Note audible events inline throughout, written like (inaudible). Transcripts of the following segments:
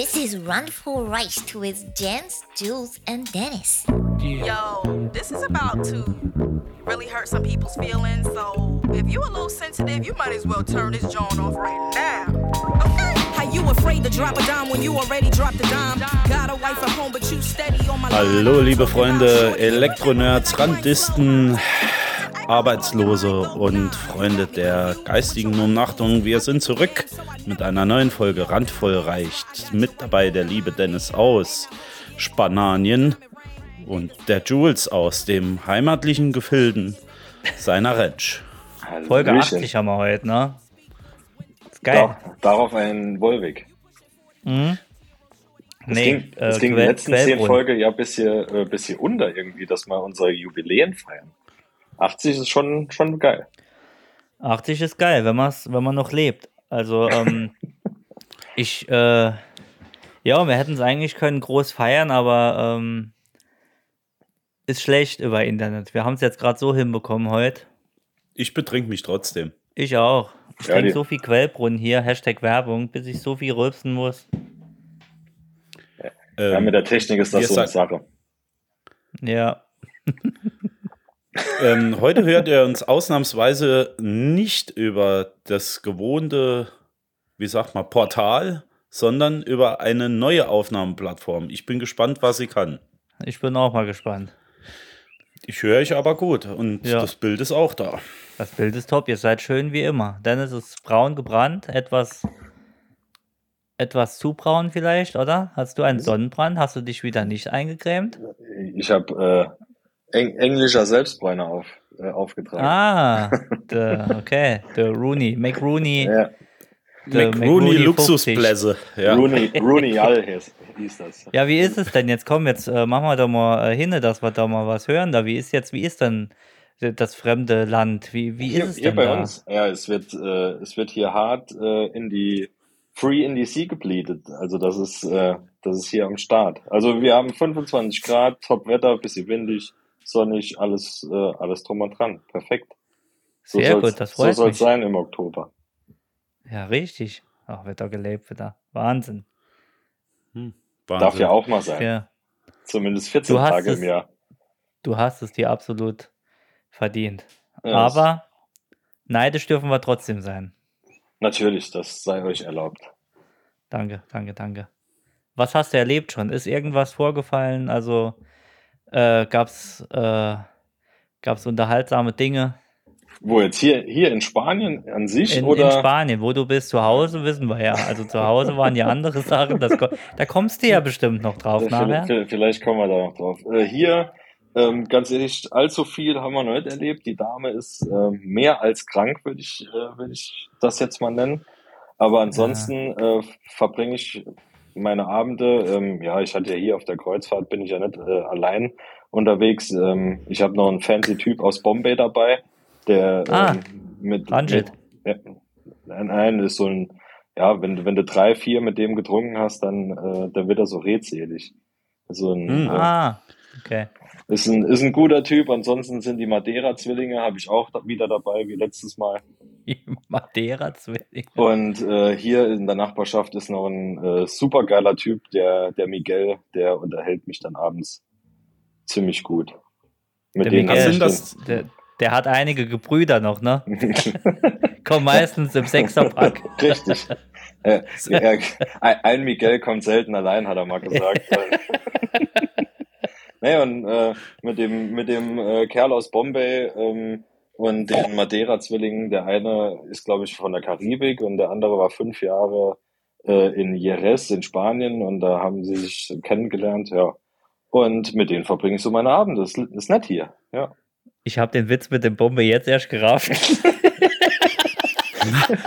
This is Run for Rice with Jens, Jules, and Dennis. Yo, this is about to really hurt some people's feelings. So if you a little sensitive, you might as well turn this joint off right now. Okay? How you afraid to drop a dime when you already dropped a dime? Got a wife at home, but you steady on my Hallo, liebe Freunde, Elektronerds, Randisten, Arbeitslose und Freunde der geistigen Umnachtung. Wir sind zurück mit einer neuen Folge Randvoll reicht. Mit dabei der liebe Dennis aus Spanien und der Jules aus dem heimatlichen Gefilden seiner Ranch. Folge Hallöchen. 80 haben wir heute, ne? Geil. Da, darauf ein Wolwig. Mhm. Es Nee, ging, es äh, ging in den letzten zehn. Folgen ja bis hier, äh, bis hier unter irgendwie, dass wir unsere Jubiläen feiern. 80 ist schon, schon geil. 80 ist geil, wenn, man's, wenn man noch lebt. Also, ähm, (laughs) ich, äh, ja, wir hätten es eigentlich können groß feiern, aber ähm, ist schlecht über Internet. Wir haben es jetzt gerade so hinbekommen heute. Ich betrink mich trotzdem. Ich auch. Ich Ja, trinke so viel Quellbrunnen hier, Hashtag Werbung, bis ich so viel rülpsen muss. Ja, Ähm, mit der Technik ist das so eine Sache. Ja, (laughs) ähm, heute hört ihr uns ausnahmsweise nicht über das gewohnte, wie sagt man, Portal, sondern über eine neue Aufnahmeplattform. Ich bin gespannt, was sie kann. ich bin auch mal gespannt. Ich höre euch aber gut und Ja. das Bild ist auch da. Das Bild ist top, ihr seid schön wie immer. Dennis ist braun gebrannt, etwas, etwas zu braun vielleicht, oder? Hast du einen Sonnenbrand? Hast du dich wieder nicht eingecremt? Ich habe äh, eng, englischer Selbstbräuner auf, äh, aufgetragen. Ah, (laughs) the, okay, the Rooney, McRooney. Ja, der McRooney 50. Luxusblässe. Ja. Rooney, (laughs) Rooney All hieß, das. Ja, wie ist es denn jetzt? Komm, jetzt äh, machen wir doch mal äh, hin, dass wir da mal was hören. Da, wie ist jetzt, wie ist denn das fremde Land? Wie, wie hier, ist es hier denn bei da? uns, ja, es wird, äh, es wird hier hart äh, in die Free in die Sea gebleedet. Also das ist, äh, das ist hier am Start. Also wir haben 25 Grad, Top-Wetter, bisschen windig, sonnig, alles, äh, alles drum und dran. Perfekt. So Sehr gut, das So freut soll mich. es sein im Oktober. Ja, richtig. Ach, wird doch gelebt wieder. Wahnsinn. Hm, Darf Wahnsinn. ja auch mal sein. Ja. Zumindest 14 Du hast Tage es- im Jahr. Du hast es dir absolut verdient. Ja, Aber neidisch dürfen wir trotzdem sein. Natürlich, das sei euch erlaubt. Danke, danke, danke. Was hast du erlebt schon? Ist irgendwas vorgefallen? Also äh, gab's äh, gab's unterhaltsame Dinge Wo jetzt hier, hier in Spanien an sich in, oder? in Spanien, wo du bist? Zu Hause wissen wir ja. Also zu Hause waren ja andere Sachen. Das, da kommst du ja bestimmt noch drauf Vielleicht- nachher. vielleicht- kommen wir da noch drauf. Äh, hier, ähm, ganz ehrlich, allzu viel haben wir noch nicht erlebt. Die Dame ist ähm, mehr als krank, würde ich, äh, würde ich das jetzt mal nennen. Aber ansonsten äh, verbringe ich meine Abende, ähm, ja, ich hatte ja hier auf der Kreuzfahrt, bin ich ja nicht äh, allein unterwegs. Ähm, ich habe noch einen fancy Typ aus Bombay dabei, der Ah, ähm, mit, Ranjit. mit ja, nein, nein, ist so ein, ja, wenn du, wenn du drei, vier mit dem getrunken hast, dann, äh, dann wird er so redselig. So ein, Hm. äh, Ah, okay. ist ein, ist ein guter Typ. Ansonsten sind die Madeira-Zwillinge, habe ich auch da, wieder dabei, wie letztes Mal. (laughs) Die Madeira-Zwillinge. Und äh, hier in der Nachbarschaft ist noch ein äh, supergeiler Typ, der, der Miguel, der unterhält mich dann abends ziemlich gut. Mit Der denen Miguel, das- Der, der hat einige Gebrüder noch, ne? (laughs) Kommt meistens im Sechserpack. (laughs) Richtig. Äh, ein, ein Miguel kommt selten allein, hat er mal gesagt. naja, und äh, mit dem, mit dem äh, Kerl aus Bombay ähm, und den Madeira-Zwillingen, der eine ist, glaube ich, von der Karibik und der andere war fünf Jahre äh, in Jerez in Spanien und da haben sie sich kennengelernt, ja. Und mit denen verbringe ich so meine Abende. Das ist, ist nett hier, ja. Ich habe den Witz mit dem Bombe jetzt erst gerafft. (laughs)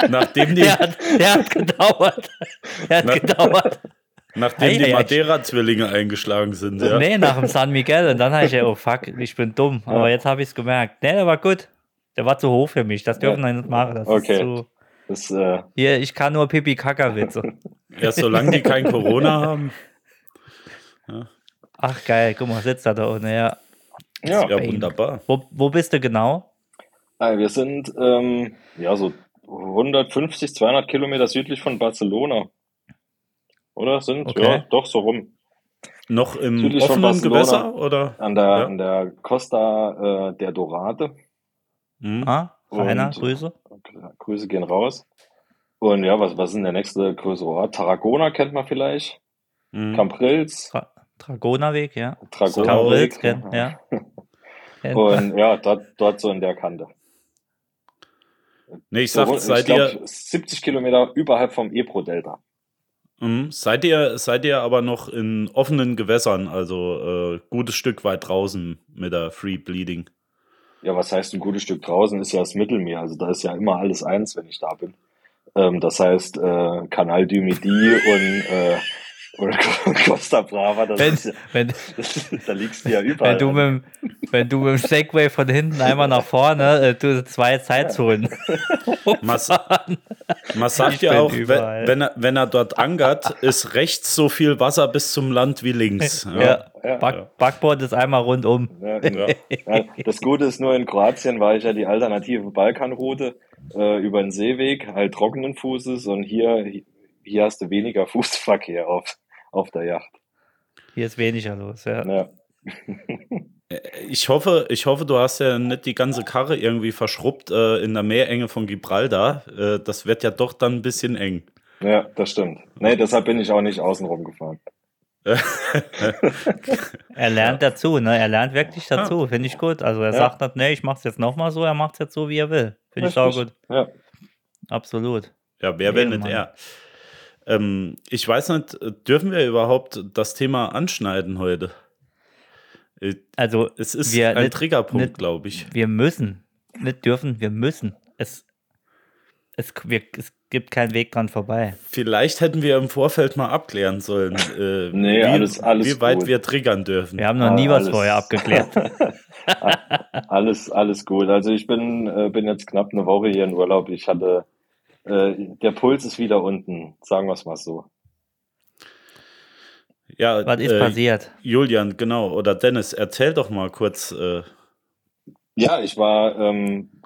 Nachdem die, Der hat, der hat gedauert. Der hat Na- gedauert. nachdem Ei, die ei, ei. Madeira-Zwillinge eingeschlagen sind. Ja. Nee, nach dem San Miguel. Und dann habe ich ja, oh fuck, ich bin dumm. Aber jetzt habe ich es gemerkt. Nee, der war gut. Der war zu hoch für mich. Das dürfen wir nicht machen. Das Okay. ist zu, Das, äh, hier, ich kann nur Pipi-Kaka-Witze. Erst (laughs) solange die kein Corona (laughs) haben. Ach geil, guck mal, sitzt er da unten. Ja. ja. Ja, wunderbar. Wo, wo bist du genau? Ah, wir sind ähm, ja so 150, 200 Kilometer südlich von Barcelona. oder? Sind, Okay. ja, doch so rum. Noch im Südlich offenen. Gewässer oder? An der, Ja. an der Costa äh, der Dorade. Hm? Ah, Rainer, Und- Grüße. Grüße gehen raus. Und ja, was, was ist denn der nächste größere Ort? Tarragona kennt man vielleicht. Hm. Cambrils, Tra Dragonaweg, ja. Dragona. Cambrils, kennt, ja. (laughs) Man. Und ja, dort, dort so in der Kante. Nee, ich So, sag, rund- seid glaub, ihr, 70 Kilometer überhalb vom Ebro-Delta. hm, seid ihr, seid ihr aber noch in offenen Gewässern, also äh, gutes Stück weit draußen mit der Free Bleeding. Ja, was heißt ein gutes Stück draußen ist ja das Mittelmeer. Also da ist ja immer alles eins, wenn ich da bin. Ähm, das heißt, äh, Canal du Midi und, äh, und (laughs) Costa Brava, das Wenn, ist ja, wenn, das, (laughs) da liegst du ja überall. wenn, du mit, dem- wenn du mit dem Segway von hinten einmal nach vorne, äh, du zwei Zeitzonen. Was- Man sagt ja auch, überall. wenn, wenn, er, wenn er dort ankert, ist rechts so viel Wasser bis zum Land wie links. Ja, ja. Back, Backboard ist einmal rundum. Ja, Ja. Ja, das Gute ist nur in Kroatien war ich ja die alternative Balkanroute äh, über den Seeweg, halt trockenen Fußes und hier, hier hast du weniger Fußverkehr auf, auf der Yacht. Hier ist weniger los, ja. Ja. Ich hoffe, ich hoffe, du hast ja nicht die ganze Karre irgendwie verschrubbt äh, in der Meerenge von Gibraltar. Äh, das wird ja doch dann ein bisschen eng. ja, das stimmt. Nee, deshalb bin ich auch nicht außenrum gefahren. (laughs) Er lernt dazu, ne? Er lernt wirklich dazu, finde ich gut. Also er Ja. sagt nicht, nee, ich mach's jetzt nochmal so, er macht's jetzt so, wie er will. Finde ich auch gut. Ja. Absolut. Ja, wer wenn Nee, nicht er? Ähm, ich weiß nicht, dürfen wir überhaupt das Thema anschneiden heute? Äh, Also Es ist Wir ein nicht- Triggerpunkt, glaube ich. wir müssen, nicht dürfen, wir müssen. Es, es, wir, es gibt keinen Weg dran vorbei. Vielleicht hätten wir im Vorfeld mal abklären sollen, äh, (laughs) Nee, wie, alles- alles wie weit gut. wir triggern dürfen. Wir haben noch nie was Alles. vorher abgeklärt. (laughs) (laughs) Alles, alles gut. Also ich bin, äh, bin jetzt knapp eine Woche hier in Urlaub. Ich hatte, äh, der Puls ist wieder unten, sagen wir es mal so. Ja, Was ist äh, passiert? Julian, genau. Oder Dennis, erzähl doch mal kurz. Äh, Ja, ich war ähm,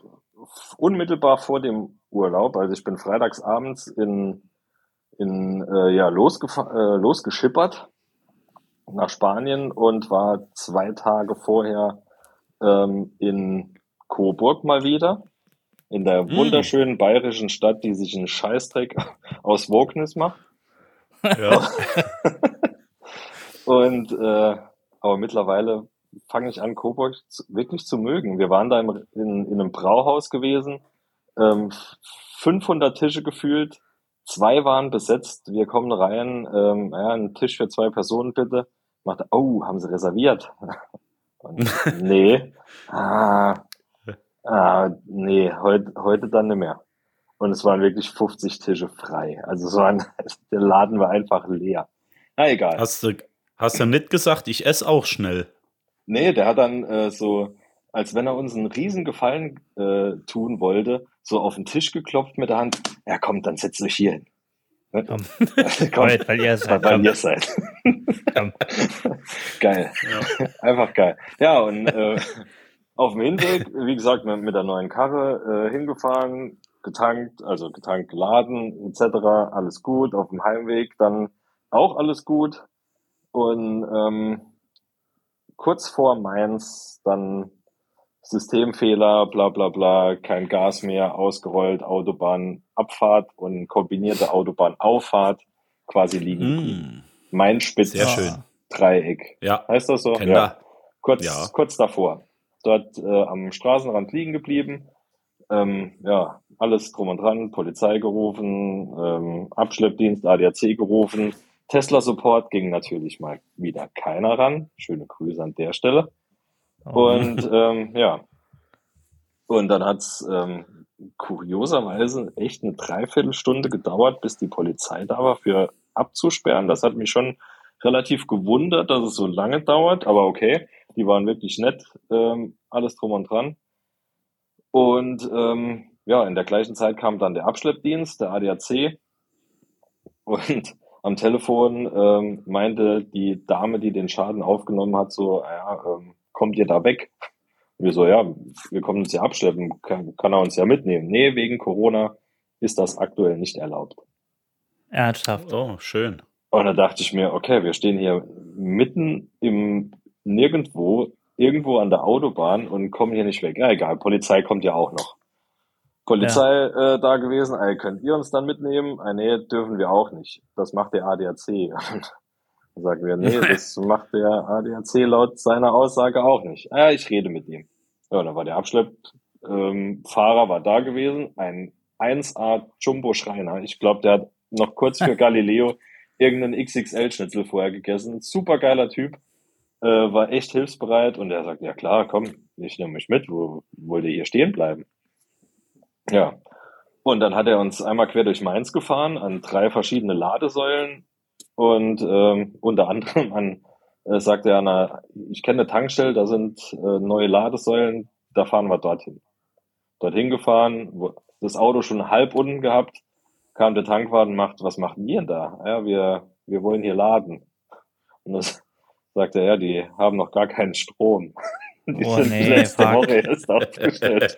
unmittelbar vor dem Urlaub, also ich bin freitags abends in, in äh, ja, losgefa- äh, losgeschippert nach Spanien und war zwei Tage vorher ähm, in Coburg mal wieder, in der Mm. wunderschönen bayerischen Stadt, die sich einen Scheißdreck (laughs) aus Wokeness macht. ja. (laughs) Und äh, aber mittlerweile fange ich an, Coburg zu, wirklich zu mögen. Wir waren da im, in, in einem Brauhaus gewesen, ähm, 500 Tische gefühlt, zwei waren besetzt. Wir kommen rein, ähm, ja, ein Tisch für zwei Personen bitte. Macht, oh, haben Sie reserviert? (laughs) Und, nee, ah, ah, nee, heute, heute dann nicht mehr. Und es waren wirklich 50 Tische frei. Also es waren, (laughs) der Laden war einfach leer. Na egal. Hast du, hast du nicht gesagt, ich esse auch schnell? Nee, der hat dann äh, so, als wenn er uns einen riesen Gefallen äh, tun wollte, so auf den Tisch geklopft mit der Hand. Ja, komm, dann setz dich hier hin. Ne? Komm. (laughs) komm, Weil, weil ihr weil, seid. weil ihr seid. (laughs) geil. Einfach geil. Ja, und äh, auf dem Hinweg, wie gesagt, mit, der neuen Karre äh, hingefahren, getankt, also getankt, geladen, etc. Alles gut. Auf dem Heimweg dann auch alles gut. Und ähm, kurz vor Mainz dann Systemfehler, bla bla bla, kein Gas mehr, ausgerollt, Autobahn, Abfahrt und kombinierte Autobahnauffahrt quasi liegen. Mm, Mein Spitz sehr schön. Dreieck. Ja, Heißt das so? da. Kurz, Ja. kurz davor. Dort äh, am Straßenrand liegen geblieben. Ähm, ja, alles drum und dran, Polizei gerufen, ähm, Abschleppdienst, ADAC gerufen. Tesla Support ging natürlich mal wieder keiner ran. Schöne Grüße an der Stelle. Oh, Und (laughs) ähm, ja. Und dann hat's ähm, kurioserweise echt eine Dreiviertelstunde gedauert, bis die Polizei da war für abzusperren. Das hat mich schon relativ gewundert, dass es so lange dauert, aber okay, die waren wirklich nett, ähm, alles drum und dran. Und ähm, ja, in der gleichen Zeit kam dann der Abschleppdienst, der ADAC. Und am Telefon ähm, meinte die Dame, die den Schaden aufgenommen hat, so, ja, ähm, kommt ihr da weg? Und wir so, ja, wir kommen uns ja abschleppen, kann, kann er uns ja mitnehmen. Nee, wegen Corona ist das aktuell nicht erlaubt. Ernsthaft. Oh, schön. Und da dachte ich mir, okay, wir stehen hier mitten im Nirgendwo, irgendwo an der Autobahn und kommen hier nicht weg. Ja, egal, Polizei kommt ja auch noch. Polizei äh, da gewesen, ey, könnt ihr uns dann mitnehmen? Ah, nee, dürfen wir auch nicht. Das macht der ADAC. (laughs) dann sagen wir, nee, (laughs) das macht der ADAC laut seiner Aussage auch nicht. Ja, ich rede mit ihm. Ja, dann war der Abschleppfahrer ähm, Fahrer war da gewesen, ein 1A Jumbo Schreiner. Ich glaube, der hat noch kurz für (laughs) Galileo irgendeinen XXL-Schnitzel vorher gegessen. Super geiler Typ, äh, war echt hilfsbereit und er sagt, ja klar, komm, ich nehme mich mit, wo wollt ihr hier stehen bleiben? Ja. Und dann hat er uns einmal quer durch Mainz gefahren an drei verschiedene Ladesäulen und ähm, unter anderem an, äh, sagt er, na, ich kenne eine Tankstelle, da sind äh, neue Ladesäulen, da fahren wir dorthin. Dorthin gefahren, wo, das Auto schon halb unten gehabt, kam der Tankwart und macht, was macht ihr denn da? Ja, wir, wir wollen hier laden. Und das sagt er, die haben noch gar keinen Strom. (laughs) Die Oh, sind nee, letzte fuck. Woche erst aufgestellt.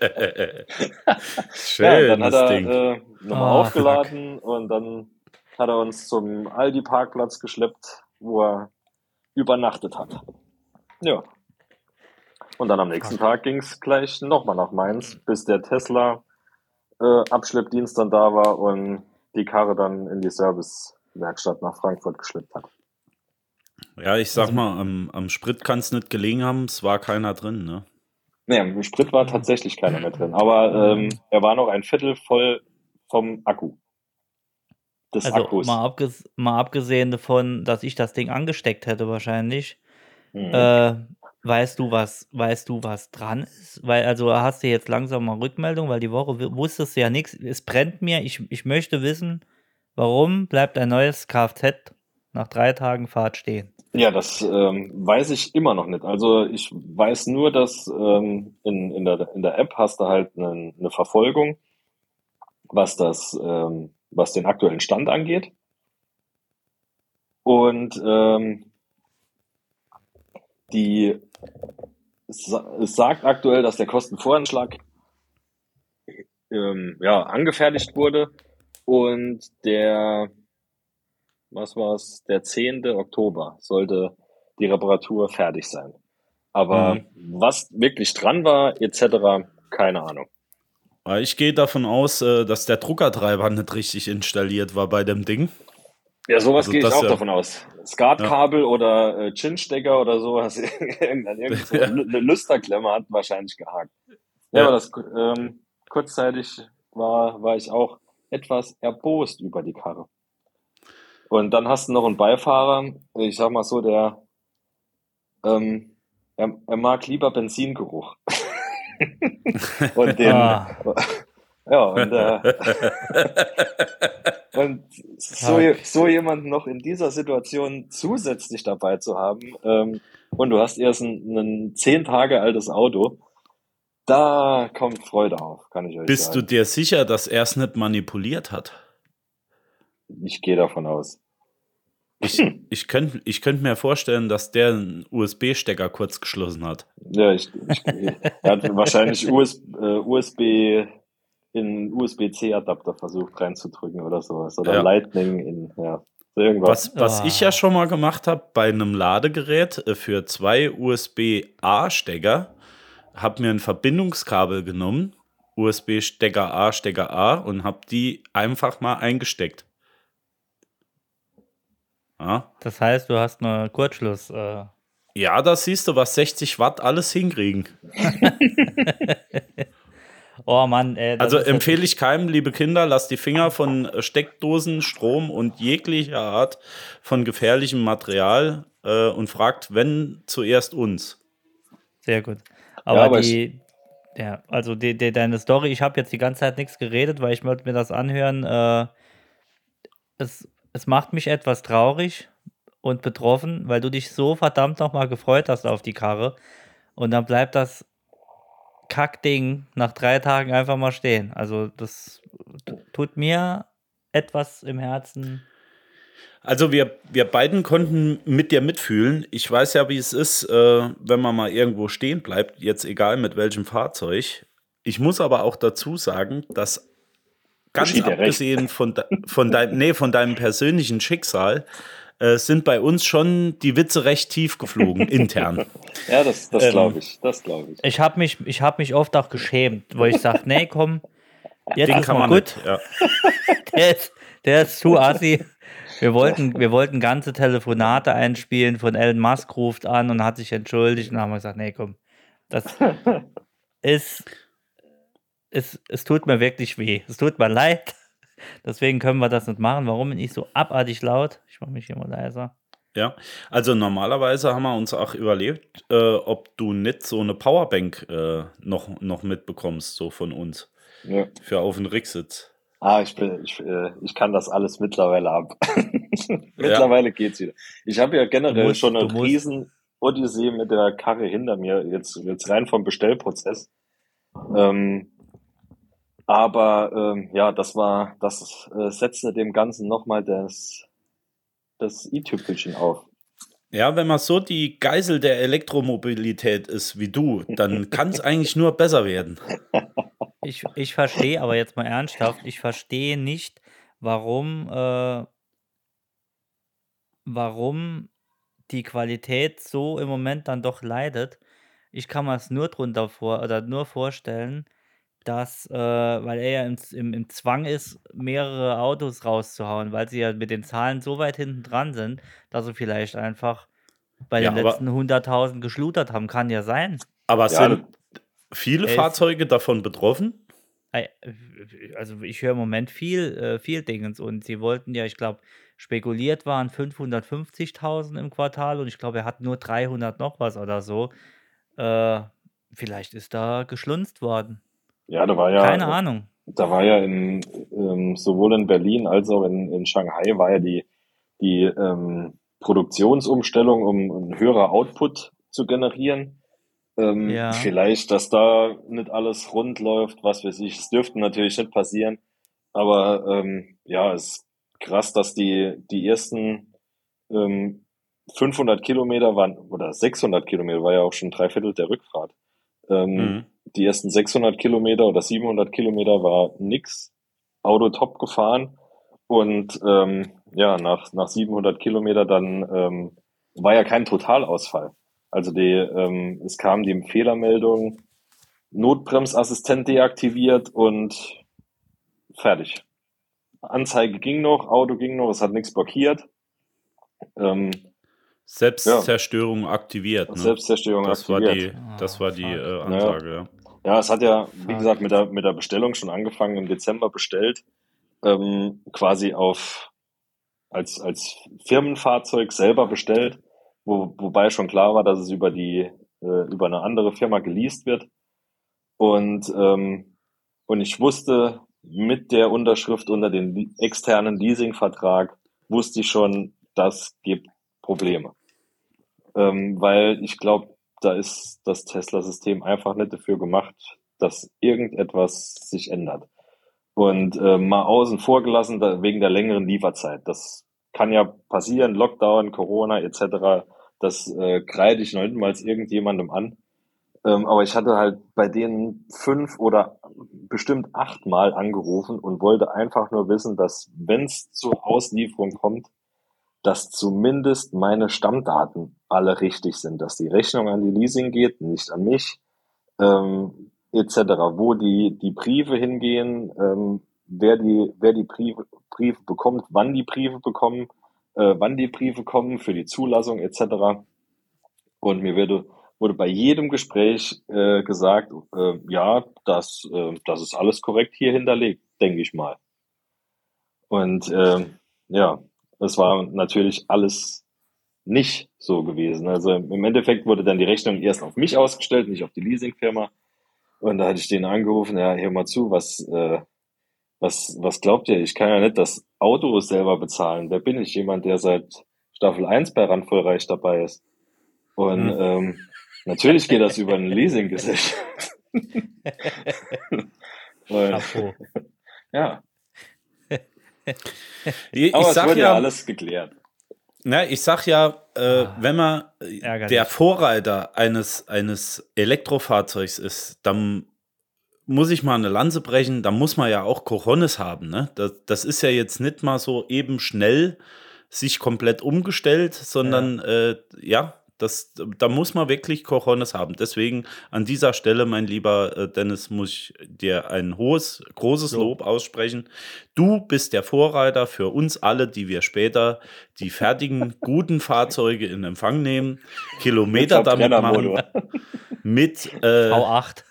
Schön, (laughs) ja, dann hat das er Ding. äh, nochmal Oh, aufgeladen und dann hat er uns zum Aldi-Parkplatz geschleppt, wo er übernachtet hat. Ja. Und dann am nächsten Tag ging es gleich nochmal nach Mainz, bis der Tesla äh, Abschleppdienst dann da war und die Karre dann in die Servicewerkstatt nach Frankfurt geschleppt hat. Ja, ich sag mal, am, am Sprit kann es nicht gelegen haben, es war keiner drin, ne? Nee, im Sprit war tatsächlich keiner mehr drin, aber ähm, er war noch ein Viertel voll vom Akku. Des Also Akkus. mal, abges mal abgesehen davon, dass ich das Ding angesteckt hätte wahrscheinlich. Mhm. Äh, weißt du, was, weißt du, was dran ist? Weil, also hast du jetzt langsam mal Rückmeldung, weil die Woche wusstest du ja nichts. Es brennt mir. Ich, ich möchte wissen, warum bleibt ein neues Kfz nach drei Tagen Fahrt stehen? Ja, das ähm, weiß ich immer noch nicht. Also ich weiß nur, dass ähm, in, in, der, in der App hast du halt eine, eine Verfolgung, was das, ähm, was den aktuellen Stand angeht. Und ähm, die es sa- es sagt aktuell, dass der Kostenvoranschlag ähm, ja, angefertigt wurde und der was war's, der 10. Oktober sollte die Reparatur fertig sein. Aber Mhm. was wirklich dran war, etc., keine Ahnung. Aber ich gehe davon aus, äh, dass der Druckertreiber nicht richtig installiert war bei dem Ding. Ja, sowas Also gehe ich das auch ja- davon aus. Skatkabel oder äh, Chinstecker oder so, hast du (laughs) irgendwann irgendwo Ja. eine Lüsterklemme hat wahrscheinlich gehakt. Ja, Ja. aber das ähm, kurzzeitig war, war ich auch etwas erbost über die Karre. Und dann hast du noch einen Beifahrer, ich sag mal so, der ähm, er, er mag lieber Benzingeruch. (laughs) und den, Ah. (laughs) ja, und, äh, (laughs) und so, so jemanden noch in dieser Situation zusätzlich dabei zu haben, ähm, und du hast erst ein, ein zehn Tage altes Auto, da kommt Freude auf, kann ich euch Bist du sagen. dir sicher, dass er es nicht manipuliert hat? Ich gehe davon aus. Ich, ich könnte ich könnt mir vorstellen, dass der einen USB-Stecker kurz geschlossen hat. Ja, ich, ich, er hat wahrscheinlich US, äh, USB in USB-C-Adapter versucht reinzudrücken oder sowas. Oder Ja. Lightning in, ja, irgendwas. Was, was Ah. ich ja schon mal gemacht habe bei einem Ladegerät äh, für zwei USB-A-Stecker, habe mir ein Verbindungskabel genommen, USB-Stecker A, Stecker A und habe die einfach mal eingesteckt. Ja. Das heißt, du hast eine Kurzschluss. Äh, ja, da siehst du, was 60 Watt alles hinkriegen. (laughs) oh Mann, ey. Also empfehle ich keinem, liebe Kinder, lasst die Finger von Steckdosen, Strom und jeglicher Art von gefährlichem Material äh, und fragt, wenn zuerst uns. Sehr gut. Aber, aber die, ja, also die, die, deine Story, ich habe jetzt die ganze Zeit nichts geredet, weil ich wollte mir das anhören. Äh, es, es macht mich etwas traurig und betroffen, weil du dich so verdammt nochmal gefreut hast auf die Karre. Und dann bleibt das Kackding nach drei Tagen einfach mal stehen. Also das tut mir etwas im Herzen. Also wir, wir beiden konnten mit dir mitfühlen. Ich weiß ja, wie es ist, äh, wenn man mal irgendwo stehen bleibt, jetzt egal mit welchem Fahrzeug. Ich muss aber auch dazu sagen, dass ganz der recht. abgesehen von, de, von, dein, nee, von deinem persönlichen Schicksal, äh, sind bei uns schon die Witze recht tief geflogen, (laughs) intern. Ja, das, das Ähm, glaube ich. Das glaube ich. Ich habe mich, ich hab mich oft auch geschämt, wo ich sage, nee, komm, jetzt Den ist kann mal man gut. nicht. Ja. (laughs) Der ist, der ist zu assi. Wir wollten, wir wollten ganze Telefonate einspielen, von Elon Musk ruft an und hat sich entschuldigt und dann haben wir gesagt, nee, komm, das (laughs) ist, es, es tut mir wirklich weh. Es tut mir leid. Deswegen können wir das nicht machen. Warum bin ich so abartig laut? Ich mache mich hier mal leiser. Ja, also normalerweise haben wir uns auch überlegt, äh, ob du nicht so eine Powerbank äh, noch, noch mitbekommst, so von uns, Ja. für auf den Rücksitz. Ah, ich bin, ich, äh, ich kann das alles mittlerweile ab. (laughs) mittlerweile geht's wieder. Ich habe ja generell musst- schon eine riesen Odyssee mit der Karre hinter mir, jetzt, jetzt rein vom Bestellprozess. Ähm, aber ähm, ja, das war, das äh, setzte dem Ganzen nochmal das, das i-Tüpfelchen auf. Ja, wenn man so die Geisel der Elektromobilität ist wie du, dann (laughs) kann es eigentlich nur besser werden. Ich, ich verstehe, aber jetzt mal ernsthaft, ich verstehe nicht, warum, äh, warum die Qualität so im Moment dann doch leidet. Ich kann mir es nur drunter vor oder nur vorstellen, dass, äh, weil er ja im, im, im Zwang ist, mehrere Autos rauszuhauen, weil sie ja mit den Zahlen so weit hinten dran sind, dass sie vielleicht einfach bei Ja, den aber- letzten 100.000 geschludert haben. Kann ja sein. Aber Ja, sind viele Elf. Fahrzeuge davon betroffen? Also ich höre im Moment viel, äh, viel Dingens und sie wollten ja, ich glaube, spekuliert waren 550.000 im Quartal und ich glaube, er hat nur 300 noch was oder so. Äh, vielleicht ist da geschlunzt worden. Ja, da war ja, Keine Ahnung. da war ja in, ähm, sowohl in Berlin als auch in, in Shanghai war ja die, die ähm, Produktionsumstellung, um einen höherer Output zu generieren. Ähm, Ja. Vielleicht, dass da nicht alles rund läuft, was weiß ich. Es dürfte natürlich nicht passieren. Aber ähm, ja, es ist krass, dass die, die ersten ähm, 500 Kilometer waren, oder 600 Kilometer, war ja auch schon drei Viertel der Rückfahrt. Ähm, Mhm. Die ersten 600 Kilometer oder 700 Kilometer war nix, Auto top gefahren und ähm, ja, nach, nach 700 Kilometer dann ähm, war ja kein Totalausfall. Also die, ähm, es kam die Fehlermeldung, Notbremsassistent deaktiviert und fertig. Anzeige ging noch, Auto ging noch, es hat nichts blockiert. Ähm, Selbstzerstörung aktiviert. Ne? Selbstzerstörung das war aktiviert. die, das war die Ah, äh, Ansage. Ja. Ja, es hat ja, wie gesagt, mit der, mit der Bestellung schon angefangen, im Dezember bestellt, ähm, quasi auf, als, als Firmenfahrzeug selber bestellt, wo, wobei schon klar war, dass es über die, äh, über eine andere Firma geleast wird. Und, ähm, und ich wusste mit der Unterschrift unter den externen Leasingvertrag, wusste ich schon, das gibt Probleme. Ähm, weil ich glaube, da ist das Tesla-System einfach nicht dafür gemacht, dass irgendetwas sich ändert. Und äh, mal außen vor gelassen, da, wegen der längeren Lieferzeit. Das kann ja passieren, Lockdown, Corona etc. Das äh, kreide ich noch nicht mal irgendjemandem an. Ähm, aber ich hatte halt bei denen fünf oder bestimmt achtmal angerufen und wollte einfach nur wissen, dass wenn es zur Auslieferung kommt, dass zumindest meine Stammdaten alle richtig sind, dass die Rechnung an die Leasing geht, nicht an mich, ähm, etc. Wo die die Briefe hingehen, ähm, wer die wer die Briefe, Briefe bekommt, wann die Briefe bekommen, äh, wann die Briefe kommen für die Zulassung etc. Und mir wurde wurde bei jedem Gespräch äh, gesagt, äh, ja, das äh, das ist alles korrekt hier hinterlegt, denke ich mal. Und ähm, ja, es war natürlich alles nicht so gewesen. Also im Endeffekt wurde dann die Rechnung erst auf mich ausgestellt, nicht auf die Leasingfirma. Und da hatte ich den angerufen, ja, hör mal zu, was, äh, was, was glaubt ihr? Ich kann ja nicht das Auto selber bezahlen. Wer bin ich? Jemand, der seit Staffel 1 bei Randvollreich dabei ist. Und Hm. ähm, natürlich geht das über eine Leasinggesellschaft. (laughs) (laughs) (laughs) Ja, Ich, aber ich es sag wurde ja ja, alles geklärt. Na, ich sag ja, äh, Ah, wenn man ärgerlich. der Vorreiter eines, eines Elektrofahrzeugs ist, dann muss ich mal eine Lanze brechen, da muss man ja auch Cojones haben. Ne? Das, das ist ja jetzt nicht mal so eben schnell sich komplett umgestellt, sondern ja, äh, ja das, da muss man wirklich Cojones haben. Deswegen an dieser Stelle, mein lieber äh, Dennis, muss ich dir ein hohes, großes Lob aussprechen. Du bist der Vorreiter für uns alle, die wir später die fertigen, (laughs) guten Fahrzeuge in Empfang nehmen, Kilometer damit machen. (laughs) Mit äh, V8.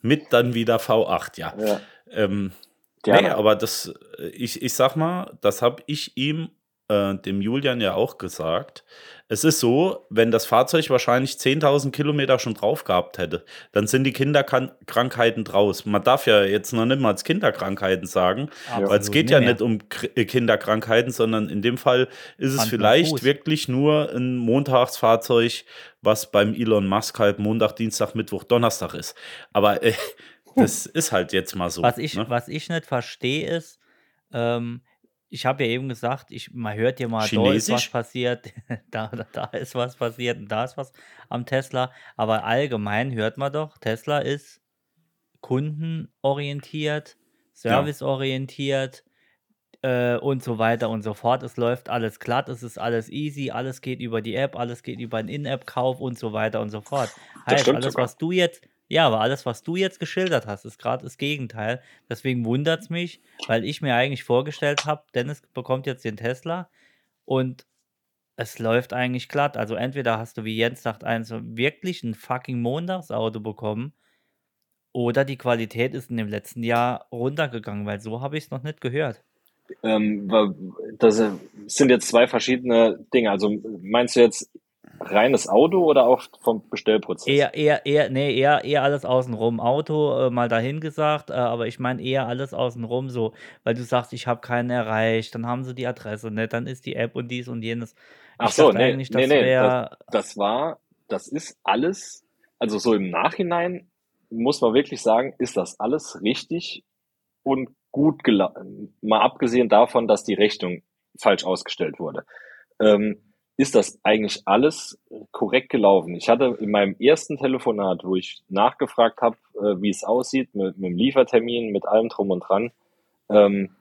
Mit dann wieder V8, ja. ja. Ähm, nee, aber das, äh, ich, ich sag mal, das habe ich ihm äh, dem Julian ja auch gesagt. Es ist so, wenn das Fahrzeug wahrscheinlich 10.000 Kilometer schon drauf gehabt hätte, dann sind die Kinderkrankheiten draus. Man darf ja jetzt noch nicht mal als Kinderkrankheiten sagen, Absolut weil es geht ja nicht um äh, Kinderkrankheiten, sondern in dem Fall ist es Hand vielleicht wirklich nur ein Montagsfahrzeug, was beim Elon Musk halt Montag, Dienstag, Mittwoch, Donnerstag ist. Aber äh, (laughs) das ist halt jetzt mal so. Was ich, ne? was ich nicht verstehe ist, ähm, ich habe ja eben gesagt, ich, man hört ja mal, da ist was passiert, (laughs) da, da, da ist was passiert und da ist was am Tesla. Aber allgemein hört man doch, Tesla ist kundenorientiert, serviceorientiert äh, und so weiter und so fort. Es läuft alles glatt, es ist alles easy, alles geht über die App, alles geht über einen In-App-Kauf und so weiter und so fort. Heißt, alles, sogar. was du jetzt ja, aber alles, was du jetzt geschildert hast, ist gerade das Gegenteil. Deswegen wundert es mich, weil ich mir eigentlich vorgestellt habe, Dennis bekommt jetzt den Tesla und es läuft eigentlich glatt. Also entweder hast du, wie Jens sagt, eins wirklich ein fucking Montagsauto bekommen oder die Qualität ist in dem letzten Jahr runtergegangen, weil so habe ich es noch nicht gehört. Ähm, das sind jetzt zwei verschiedene Dinge. Also meinst du jetzt reines Auto oder auch vom Bestellprozess? Eher, eher, eher, nee, eher, eher alles außenrum. Auto äh, mal dahin gesagt, äh, aber ich meine eher alles außenrum so, weil du sagst, ich habe keinen erreicht, dann haben sie die Adresse, ne, dann ist die App und dies und jenes. Ach so, nee, eigentlich, das nee, nee, das, das war, das ist alles, also so im Nachhinein muss man wirklich sagen, ist das alles richtig und gut gelaufen. Mal abgesehen davon, dass die Rechnung falsch ausgestellt wurde. Ähm, ist das eigentlich alles korrekt gelaufen. Ich hatte in meinem ersten Telefonat, wo ich nachgefragt habe, äh, wie es aussieht mit, mit dem Liefertermin, mit allem drum und dran, ähm,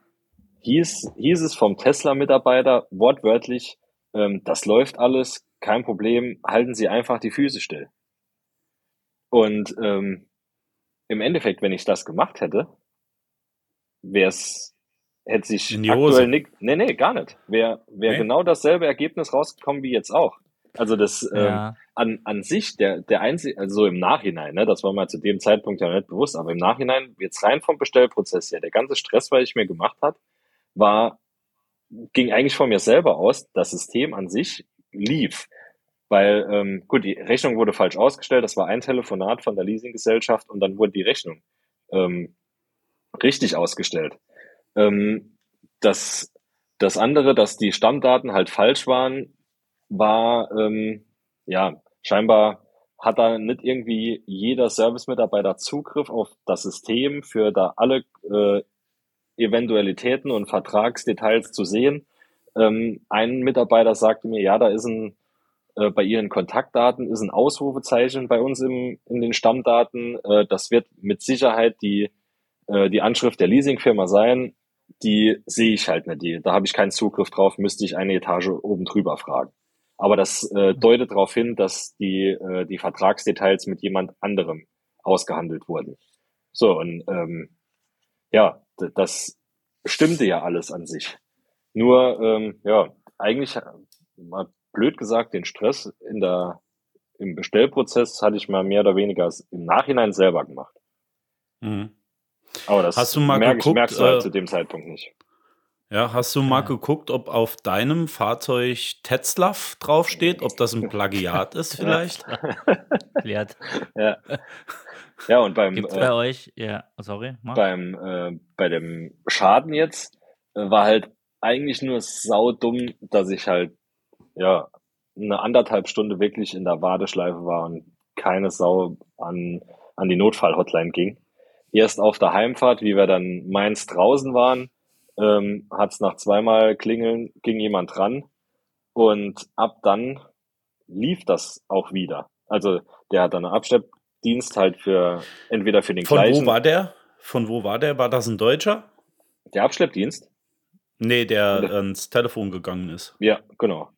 hieß, hieß es vom Tesla-Mitarbeiter wortwörtlich, ähm, das läuft alles, kein Problem, halten Sie einfach die Füße still. Und ähm, im Endeffekt, wenn ich das gemacht hätte, wäre es hätte sich aktuell nicht, nee, nee, gar nicht. Wäre wär nee. genau dasselbe Ergebnis rausgekommen wie jetzt auch. Also das ja. ähm, an, an sich, der, der einzige, also im Nachhinein, ne, das war mir zu dem Zeitpunkt ja nicht bewusst, aber im Nachhinein, jetzt rein vom Bestellprozess her, der ganze Stress, weil ich mir gemacht hat, war, ging eigentlich von mir selber aus, das System an sich lief. Weil, ähm, gut, die Rechnung wurde falsch ausgestellt, das war ein Telefonat von der Leasinggesellschaft und dann wurde die Rechnung ähm, richtig ausgestellt. Ähm, das, das andere, dass die Stammdaten halt falsch waren, war, ähm, ja, scheinbar hat da nicht irgendwie jeder Service-Mitarbeiter Zugriff auf das System, für da alle äh, Eventualitäten und Vertragsdetails zu sehen. Ähm, ein Mitarbeiter sagte mir, ja, da ist ein äh, bei Ihren Kontaktdaten ist ein Ausrufezeichen bei uns im, in den Stammdaten. Äh, das wird mit Sicherheit die, äh, die Anschrift der Leasingfirma sein die sehe ich halt nicht. Die, da habe ich keinen Zugriff drauf, müsste ich eine Etage oben drüber fragen. Aber das äh, deutet darauf hin, dass die, äh, die Vertragsdetails mit jemand anderem ausgehandelt wurden. So, und ähm, ja, das stimmte ja alles an sich. Nur, ähm, ja, eigentlich, mal blöd gesagt, den Stress in der, im Bestellprozess hatte ich mal mehr oder weniger im Nachhinein selber gemacht. Mhm. Aber das hast du mal merk, geguckt, merkst du halt äh, zu dem Zeitpunkt nicht. Ja, hast du mal ja. geguckt, ob auf deinem Fahrzeug Tetzlaff draufsteht, ob das ein Plagiat ist (laughs) vielleicht? ja. (laughs) ja. Ja, und beim Gibt's bei äh, euch, ja, sorry, mach. beim äh, bei dem Schaden jetzt äh, war halt eigentlich nur saudumm, dass ich halt ja eine anderthalb Stunde wirklich in der Warteschleife war und keine Sau an an die Notfallhotline ging erst auf der Heimfahrt, wie wir dann Mainz draußen waren, ähm, hat es nach zweimal Klingeln, ging jemand dran und ab dann lief das auch wieder. Also der hat dann einen Abschleppdienst halt für entweder für den Von gleichen. Von wo war der? Von wo war der? War das ein Deutscher? Der Abschleppdienst? Nee, der ans Telefon gegangen ist. Ja, genau.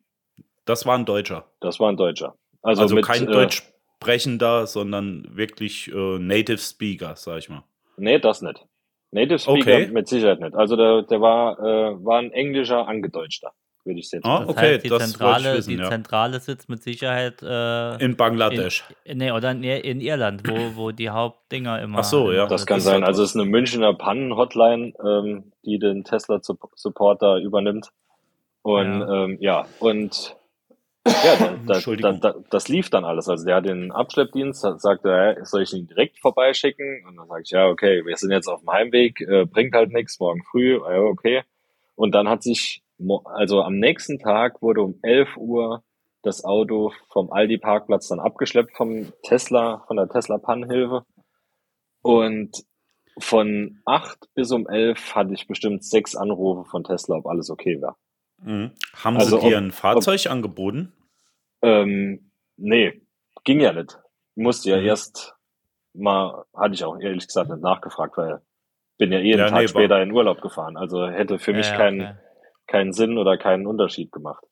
Das war ein Deutscher. Das war ein Deutscher. Also, Also, mit, kein äh, Deutsch sprechender, sondern wirklich äh, Native Speaker, sag ich mal. Nee, das nicht. Native Speaker Okay. mit Sicherheit nicht. Also der, der war, äh, war ein englischer Angedeutschter, würde ich jetzt Ah, Das okay, heißt, die das wollte ich Zentrale, wissen, die ja. Zentrale sitzt mit Sicherheit äh, In Bangladesch. in, nee, oder in, in Irland, wo, wo die Hauptdinger immer. Ach so, ja. Das kann sein. Also es ist eine Münchner Pannen-Hotline, ähm, die den Tesla-Supporter übernimmt. Und Ja. ähm, ja, und ja, da, da, da, Entschuldigung. da, das lief dann alles. Also der hat den Abschleppdienst, sagte er, soll ich ihn direkt vorbeischicken? Und dann sage ich, ja, okay, wir sind jetzt auf dem Heimweg, äh, bringt halt nichts, morgen früh, ja, okay. Und dann hat sich, also am nächsten Tag wurde um 11 Uhr das Auto vom Aldi-Parkplatz dann abgeschleppt vom Tesla, von der Tesla-Pannenhilfe. Und von 8 bis um 11 hatte ich bestimmt sechs Anrufe von Tesla, ob alles okay war. Mhm. Haben Also sie dir ob- ein Fahrzeug angeboten? Ähm, nee, ging ja nicht. Musste ja Mhm. erst mal, hatte ich auch ehrlich gesagt nicht nachgefragt, weil bin ja eh einen Ja, Tag nee, später in Urlaub gefahren. Also hätte für mich Ja, keinen, okay. keinen Sinn oder keinen Unterschied gemacht.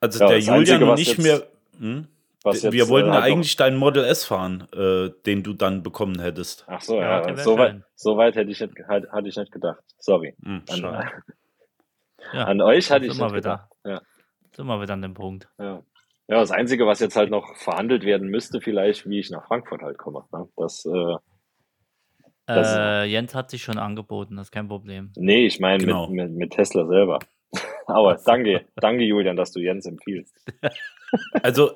Also Ja, der Julian Einzige, ich jetzt- mir. Hm? Was Wir jetzt, wollten äh, ja noch- eigentlich deinen Model S fahren, äh, den du dann bekommen hättest. Ach so, Ja, ja, so, weit, so weit hätte ich nicht, halt, hatte ich nicht gedacht. Sorry. Hm, An. (laughs) Ja, an euch hatte jetzt ich sind wir nicht wieder. gedacht. Sind wir wieder an dem Punkt. Ja. Ja, das Einzige, was jetzt halt noch verhandelt werden müsste, vielleicht, wie ich nach Frankfurt halt komme. Ne? Das, äh, Das- Äh, Jens hat sich schon angeboten, das ist kein Problem. nee, ich meine Genau. mit, mit, mit Tesla selber. (laughs) Aber danke, danke Julian, dass du Jens empfiehlst. (laughs) Also,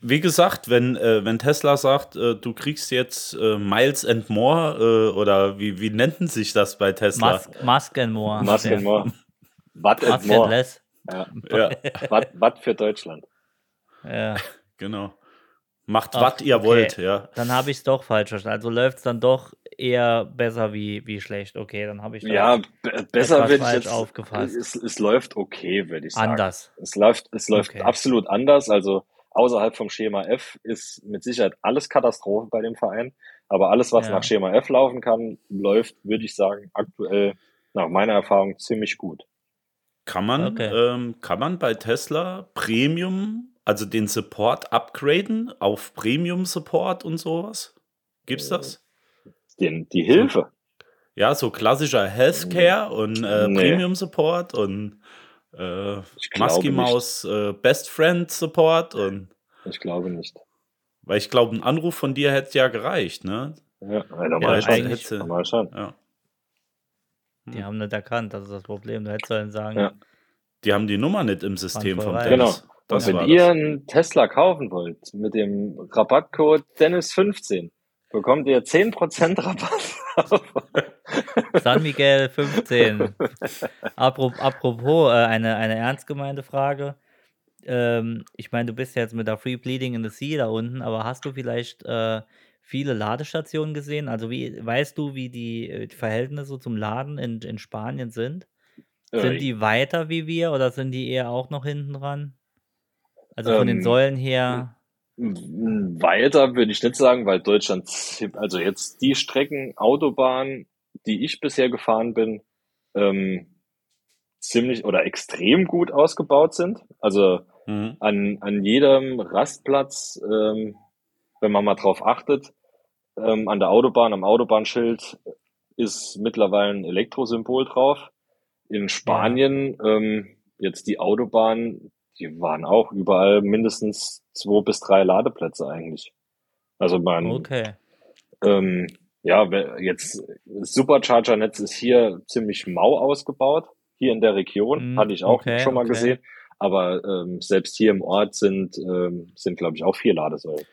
wie gesagt, wenn, äh, wenn Tesla sagt, äh, du kriegst jetzt äh, Miles and More, äh, oder wie, wie nennt sich das bei Tesla? Musk, Musk and more. Musk and more. Watt and Musk and more. less. Ja. Ja, Watt, Watt für Deutschland. Ja. (laughs) genau. Macht, Ach, was ihr okay. wollt, ja. Dann habe ich es doch falsch verstanden. Also läuft es dann doch eher besser wie, wie schlecht. Okay, dann habe ich Ja, be- besser falsch jetzt. aufgefasst. Es, es läuft okay, würde ich sagen. anders. Es läuft, es läuft Okay. absolut anders. Also außerhalb vom Schema F ist mit Sicherheit alles Katastrophe bei dem Verein. Aber alles, was Ja. nach Schema F laufen kann, läuft, würde ich sagen, aktuell nach meiner Erfahrung ziemlich gut. Kann man, Okay. ähm, kann man bei Tesla Premium, also den Support upgraden auf Premium Support und sowas? Gibt's das? Den, die Hilfe. Ja, so klassischer Healthcare und äh, Nee. Premium Support und äh, Musky. Maus äh, Best Friend Support und Ich glaube nicht. weil ich glaube, ein Anruf von dir hätte ja gereicht, ne? Ja, normal Ja, schon. eigentlich- Normal schon. Ja. Die haben nicht erkannt, das ist das Problem. Du hättest sollen sagen, Ja. Die haben die Nummer nicht im System vom Dennis. Genau. Das wenn ihr das. einen Tesla kaufen wollt mit dem Rabattcode Dennis15, bekommt ihr 10% Rabatt. (laughs) San Miguel 15. Apropos, äh, eine, eine ernst gemeinte Frage. Ähm, ich meine, du bist jetzt mit der Free Bleeding in the Sea da unten, aber hast du vielleicht äh, viele Ladestationen gesehen? Also wie weißt du, wie die, äh, die Verhältnisse zum Laden in, in Spanien sind? Sind die weiter wie wir oder sind die eher auch noch hinten dran? Also von den Ähm, Säulen her. Weiter würde ich nicht sagen, weil Deutschland, also jetzt die Strecken, Autobahn, die ich bisher gefahren bin, ähm, ziemlich oder extrem gut ausgebaut sind. Also Mhm. an, an jedem Rastplatz, ähm, wenn man mal drauf achtet, ähm, an der Autobahn, am Autobahnschild ist mittlerweile ein Elektrosymbol drauf. In Spanien, ähm, jetzt die Autobahn, die waren auch überall mindestens zwei bis drei Ladeplätze eigentlich. Also man, Okay. ähm, ja, jetzt das Supercharger-Netz ist hier ziemlich mau ausgebaut, hier in der Region, Mm, hatte ich auch okay, schon mal okay. gesehen. Aber ähm, selbst hier im Ort sind, ähm, sind glaube ich, auch vier Ladesäulen.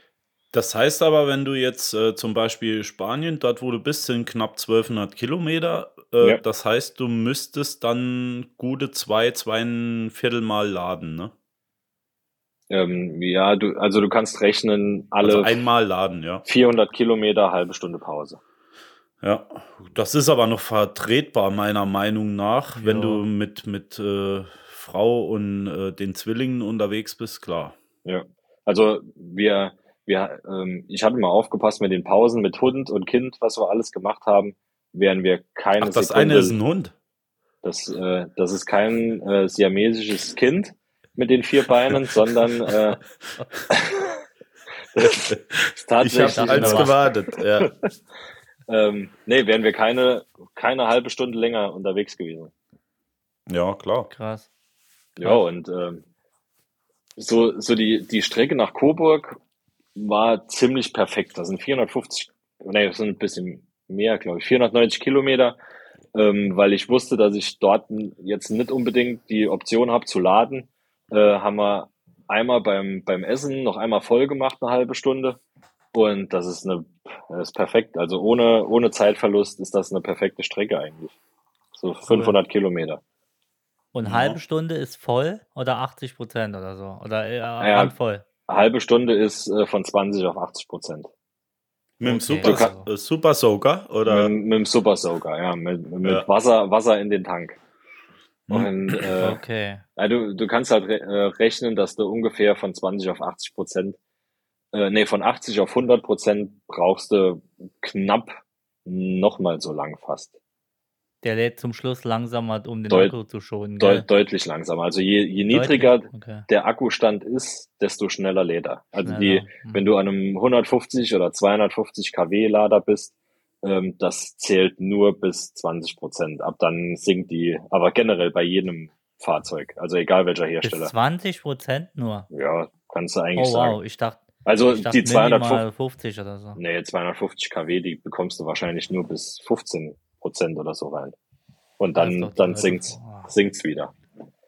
Das heißt aber, wenn du jetzt äh, zum Beispiel Spanien, dort wo du bist, sind knapp 1200 Kilometer. Äh, Ja. Das heißt, du müsstest dann gute zwei, zweieinviertel Mal laden, ne? Ähm, ja, du, also du kannst rechnen, alle Also einmal laden, ja. 400 Kilometer, halbe Stunde Pause. Ja, das ist aber noch vertretbar, meiner Meinung nach, wenn Ja. du mit, mit äh, Frau und äh, den Zwillingen unterwegs bist, klar. Ja, also wir, wir, ähm, ich hatte mal aufgepasst mit den Pausen mit Hund und Kind, was wir alles gemacht haben, wären wir keine Ach, das Sekunde. eine ist ein Hund. Das, äh, das ist kein äh, siamesisches Kind mit den vier Beinen, (laughs) sondern äh, (laughs) das ist Ich tatsächlich habe eins gewartet. Ja. (laughs) ähm, nee, wären wir keine, keine halbe Stunde länger unterwegs gewesen. ja, klar. Krass. Ja, und ähm, so, so die, die Strecke nach Coburg war ziemlich perfekt. Das sind 450, nee, das sind ein bisschen mehr, glaube ich, 490 Kilometer, ähm, weil ich wusste, dass ich dort jetzt nicht unbedingt die Option habe zu laden. Äh, haben wir einmal beim, beim Essen noch einmal voll gemacht, eine halbe Stunde. Und das ist eine, das ist perfekt. Also ohne, ohne Zeitverlust ist das eine perfekte Strecke eigentlich. So 500 Kilometer. Und Ja. halbe Stunde ist voll oder 80 Prozent oder so? Oder äh, ja. randvoll? Eine halbe Stunde ist äh, von 20 auf 80 Prozent. Mit dem Okay. Super, kann- äh, Super Soaker oder? Mit, mit dem Super Soaker, ja, mit, mit Ja. Wasser, Wasser in den Tank. Hm. Und äh, Okay. ja, du, du kannst halt re äh, rechnen, dass du ungefähr von 20 auf 80 Prozent, äh, nee, von 80 auf 100 Prozent brauchst du knapp nochmal so lang fast. Der lädt zum Schluss langsamer, um den Deut- Akku zu schonen. Gell? deutlich langsamer. Also je, je niedriger? Okay. der Akkustand ist, desto schneller lädt er. Also Schneller. die, Hm. wenn du an einem 150 oder 250 kW Lader bist, ähm, das zählt nur bis 20 Prozent. Ab dann sinkt die, aber generell bei jedem Fahrzeug, also egal welcher Bis Hersteller. 20 Prozent nur. Ja, kannst du eigentlich Oh wow, sagen. ich dachte, Also ich dachte die 250, minimal 50 oder so. nee, 250 kW, die bekommst du wahrscheinlich nur bis 15 Prozent oder so rein. Und dann, die dann sinkt's, sinkt's wieder.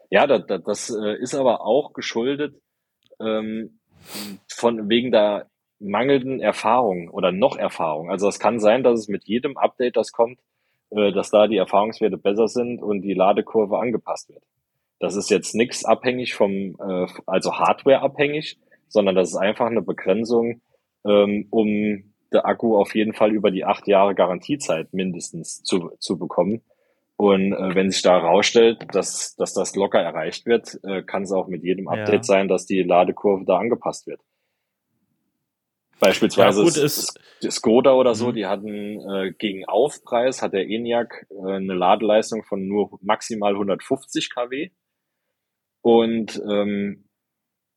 Ja, das, das, das äh, ist aber auch geschuldet ähm, von wegen der mangelnden Erfahrung oder noch Erfahrung. Also es kann sein, dass es mit jedem Update, das kommt, äh, dass da die Erfahrungswerte besser sind und die Ladekurve angepasst wird. Das ist jetzt nichts abhängig vom, äh, also Hardware abhängig, sondern das ist einfach eine Begrenzung, ähm, um der Akku auf jeden Fall über die acht Jahre Garantiezeit mindestens zu, zu bekommen. Und äh, wenn sich da herausstellt, dass, dass das locker erreicht wird, äh, kann es auch mit jedem Ja. Update sein, dass die Ladekurve da angepasst wird. Beispielsweise Ja, gut, ist- Skoda oder so, Mhm. die hatten äh, gegen Aufpreis hat der ENIAC äh, eine Ladeleistung von nur maximal 150 kW. Und ähm,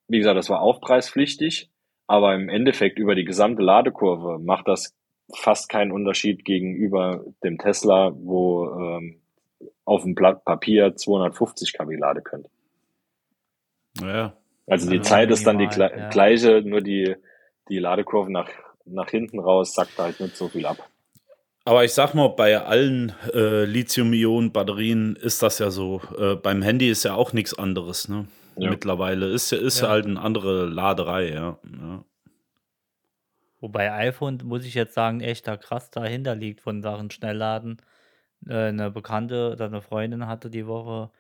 wie gesagt, das war aufpreispflichtig, aber im Endeffekt über die gesamte Ladekurve macht das fast keinen Unterschied gegenüber dem Tesla, wo ähm, auf dem Blatt Papier 250 kW Lade könnt. Ja. Also die Also Zeit ist dann die gle- ja. gleiche, nur die, die Ladekurve nach, nach hinten raus sackt halt nicht so viel ab. Aber ich sag mal, bei allen äh, Lithium-Ionen-Batterien ist das ja so. Äh, beim Handy ist ja auch nichts anderes, ne? Ja. Mittlerweile ist, ja- ist Ja. halt eine andere Laderei, ja. ja. Wobei iPhone, muss ich jetzt sagen, echt da krass dahinter liegt von Sachen Schnellladen. Äh, eine Bekannte oder eine Freundin hatte die Woche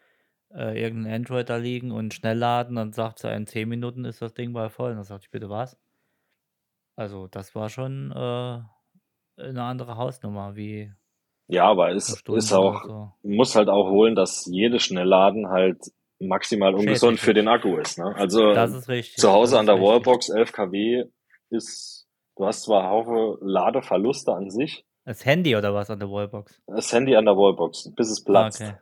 äh, irgendein Android da liegen und Schnellladen, dann sagt sie, in 10 Minuten ist das Ding mal voll. Und dann sagte ich, bitte was? Also, das war schon äh, eine andere Hausnummer, wie Ja, aber es ist auch, so. muss halt auch holen, dass jedes Schnellladen halt maximal ungesund für den Akku ist. Ne? Also ist richtig. zu Hause an der richtig. Wallbox 11 kW ist, du hast zwar Haufe Ladeverluste an sich, Das Handy oder was an der Wallbox? das Handy an der Wallbox, bis es Ah, platzt, okay.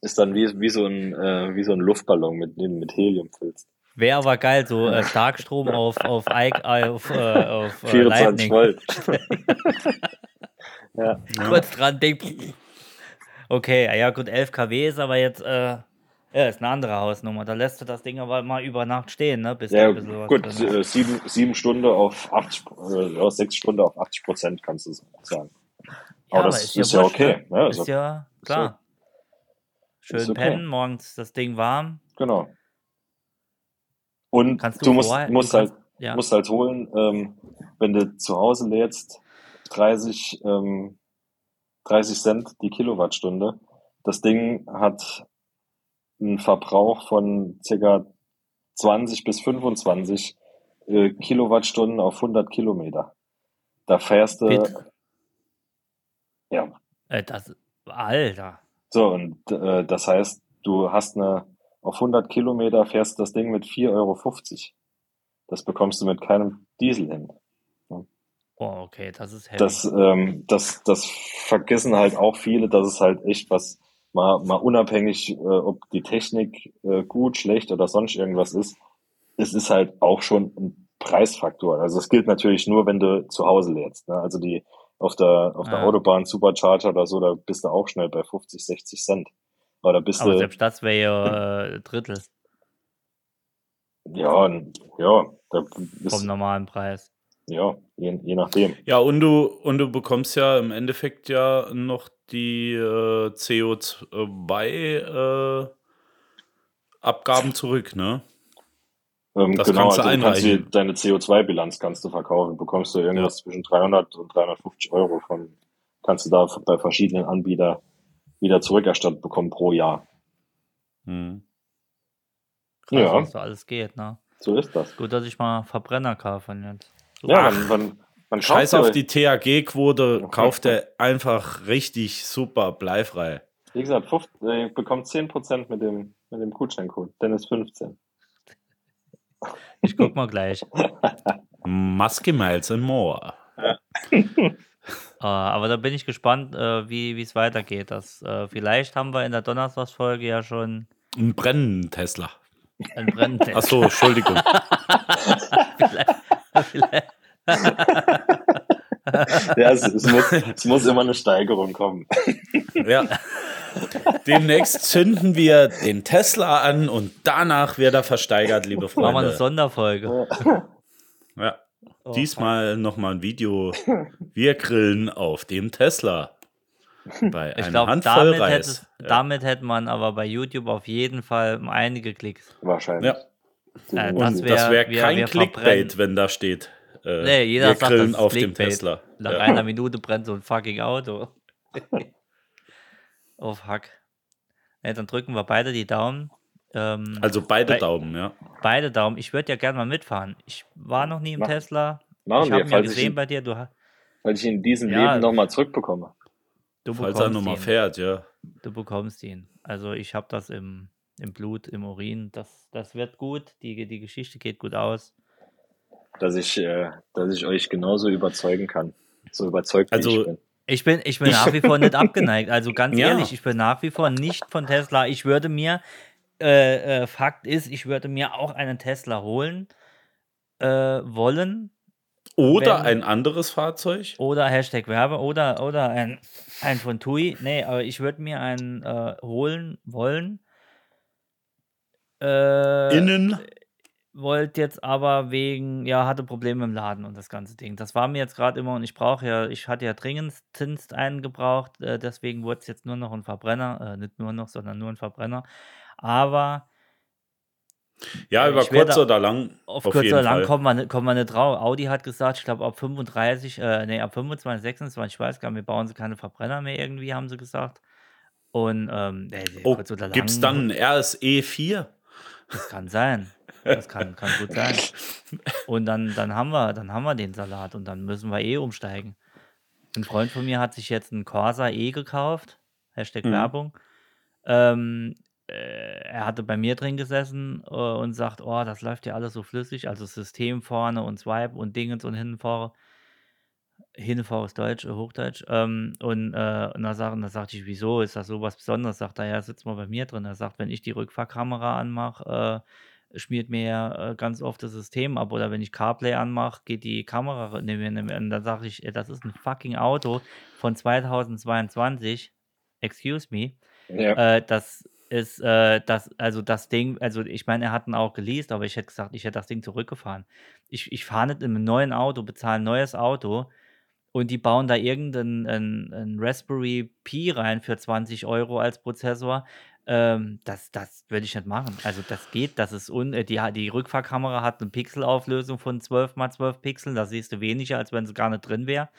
ist dann wie, wie so ein, äh, wie so ein Luftballon, mit dem mit Helium füllst. Wäre aber geil, so äh, (laughs) Starkstrom auf, auf, Ike- äh, auf, äh, auf äh, 24 Lightning. Volt. (laughs) ja. Kurz dran denken. Okay, ah ja gut, 11 kW ist aber jetzt, äh, ja, ist eine andere Hausnummer. Da lässt du das Ding aber mal über Nacht stehen, ne? Bis Ja, gut, ist. äh, sieben, sieben Stunden auf 80, äh, ja, sechs Stunden auf 80 Prozent kannst du sagen. aber das ist ja wurscht, okay, ne? ne? Ist Also- ja klar. Schön ist okay. pennen, morgens das Ding warm. Genau. Und Kannst du du musst, vorher- du musst kannst- halt, Ja. musst halt holen, ähm, wenn du zu Hause lädst, 30, ähm, 30 Cent die Kilowattstunde. Das Ding hat einen Verbrauch von circa 20 bis 25 äh, Kilowattstunden auf 100 Kilometer. Da fährst du, Bitte? ja, Äh, das, Alter. So, und äh, das heißt, du hast eine, auf 100 Kilometer fährst das Ding mit 4,50 Euro. Das bekommst du mit keinem Diesel hin. Oh, okay, das ist heavy. Das, ähm, das, das vergessen halt auch viele, dass es halt echt was mal, mal unabhängig, äh, ob die Technik äh, gut, schlecht oder sonst irgendwas ist, es ist halt auch schon ein Preisfaktor. Also es gilt natürlich nur, wenn du zu Hause lädst. Ne? Also die auf der auf der Ja. Autobahn Supercharger oder so, da bist du auch schnell bei 50, 60 Cent. Aber da bist Aber du selbst das wäre ja (laughs) äh, Drittel ja, ja, da vom ist, normalen Preis. Ja, je, je nachdem. Ja, und du, und du bekommst ja im Endeffekt ja noch die äh, CO2-Abgaben zurück, ne? Ähm, Das genau, kannst du also du kannst einreichen. deine CO2-Bilanz kannst du verkaufen, bekommst du irgendwas zwischen 300 und 350 Euro von, kannst du da bei verschiedenen Anbietern wieder zurückerstattet bekommen pro Jahr. Hm. Krass, Ja. was so alles geht, ne? So ist das. Gut, dass ich mal Verbrenner kaufe jetzt. Ja, Ach, man, man, man Scheiß auf ja- die THG-Quote, kauft er einfach richtig super bleifrei. Wie gesagt, 15, äh, bekommt 10% mit dem, mit dem Gutscheincode. Dennis 15. Ich guck mal gleich. (laughs) Musky Miles and More. Äh, aber da bin ich gespannt, äh, wie es weitergeht. Das, äh, vielleicht haben wir in der Donnerstagsfolge ja schon Ein brennenden Tesla. ein Brenntest. Achso, Entschuldigung. vielleicht, (laughs) (laughs) Ja, es, es, muss, es muss immer eine Steigerung kommen. Ja. Demnächst zünden wir den Tesla an und danach wird er versteigert, liebe machen wir eine Freunde. Sonderfolge. Ja. Oh, Diesmal nochmal ein Video. Wir grillen auf dem Tesla. Bei Ich glaube, Handvoll damit, hätte, Reis. Ja. damit hätte man aber bei YouTube auf jeden Fall einige Klicks. Wahrscheinlich. Ja. Äh, das das wär- wäre wir- kein wir Clickbait, wenn da steht. Äh, Nee, jeder wir sagt, das grillen auf dem Clickbait. Tesla. Nach Ja. einer Minute brennt so ein fucking Auto. (laughs) oh fuck. Ja, dann drücken wir beide die Daumen. Ähm, Also beide Bei- Daumen, ja. beide Daumen. Ich würde ja gerne mal mitfahren. Ich war noch nie im Mach- Tesla. Machen ich wir, habe ihn ja falls ich, gesehen ihn, bei dir. Du, falls ich ihn in diesem Ja. Leben nochmal zurückbekomme. du Falls er nochmal fährt, ja. Du bekommst ihn. Also ich habe das im, im Blut, im Urin. Das, das wird gut. Die, die Geschichte geht gut aus. Dass ich, äh, dass ich euch genauso überzeugen kann. So überzeugt, wie Also- ich bin. Ich bin, ich bin nach wie vor nicht (laughs) abgeneigt. Also ganz Ja. ehrlich, ich bin nach wie vor nicht von Tesla. Ich würde mir, äh, äh, Fakt ist, ich würde mir auch einen Tesla holen äh, wollen. Oder Wenn- ein anderes Fahrzeug. Oder Hashtag Werbe oder, oder ein, ein von TUI. Nee, aber ich würde mir einen äh, holen wollen. Äh, Innen. wollt jetzt aber wegen, ja, hatte Probleme im Laden und das ganze Ding. Das war mir jetzt gerade immer und ich brauche ja, ich hatte ja dringendst einen gebraucht, äh, deswegen wurde es jetzt nur noch ein Verbrenner, äh, nicht nur noch, sondern nur ein Verbrenner. Aber Ja, äh, über kurz oder lang. auf, Auf, kurz oder lang Fall. kommen wir, nicht- kommen wir nicht drauf. Audi hat gesagt, ich glaube ab 35, äh, nee, ab 25, 26, ich weiß gar nicht, wir bauen sie keine Verbrenner mehr irgendwie, haben sie gesagt. Und ähm, äh, Oh, kurz oder lang, gibt es dann ein RSE 4? Das kann sein. Das kann, kann gut sein. Und dann, dann, haben wir, dann haben wir den Salat und dann müssen wir eh umsteigen. Ein Freund von mir hat sich jetzt einen Corsa E gekauft. Hashtag Mhm. Werbung. Ähm, äh, er hatte bei mir drin gesessen äh, und sagt, oh, das läuft ja alles so flüssig. Also System vorne und Swipe und Dingens und hinten Hinfahr ist Deutsch, äh, Hochdeutsch. Ähm, und, äh, und da, sag, und da sagte ich, wieso ist das so was Besonderes? Sagt er, ja, sitzt mal bei mir drin. Er sagt, wenn ich die Rückfahrkamera anmache, äh, schmiert mir ja äh, ganz oft das System ab. Oder wenn ich CarPlay anmache, geht die Kamera. Ne, ne, ne, und dann sage ich, das ist ein fucking Auto von 2022. Excuse me. Ja. Äh, das ist, äh, das, also das Ding, also ich meine, er hat ihn auch geleast, aber ich hätte gesagt, ich hätte das Ding zurückgefahren. Ich, ich fahre nicht in einem neuen Auto, bezahle ein neues Auto und die bauen da irgendeinen ein, ein Raspberry Pi rein für 20 Euro als Prozessor. Ähm, das das würde ich nicht machen. Also das geht, das ist un äh, die, die Rückfahrkamera hat eine Pixelauflösung von 12 mal 12 Pixeln, da siehst du weniger, als wenn sie gar nicht drin wäre.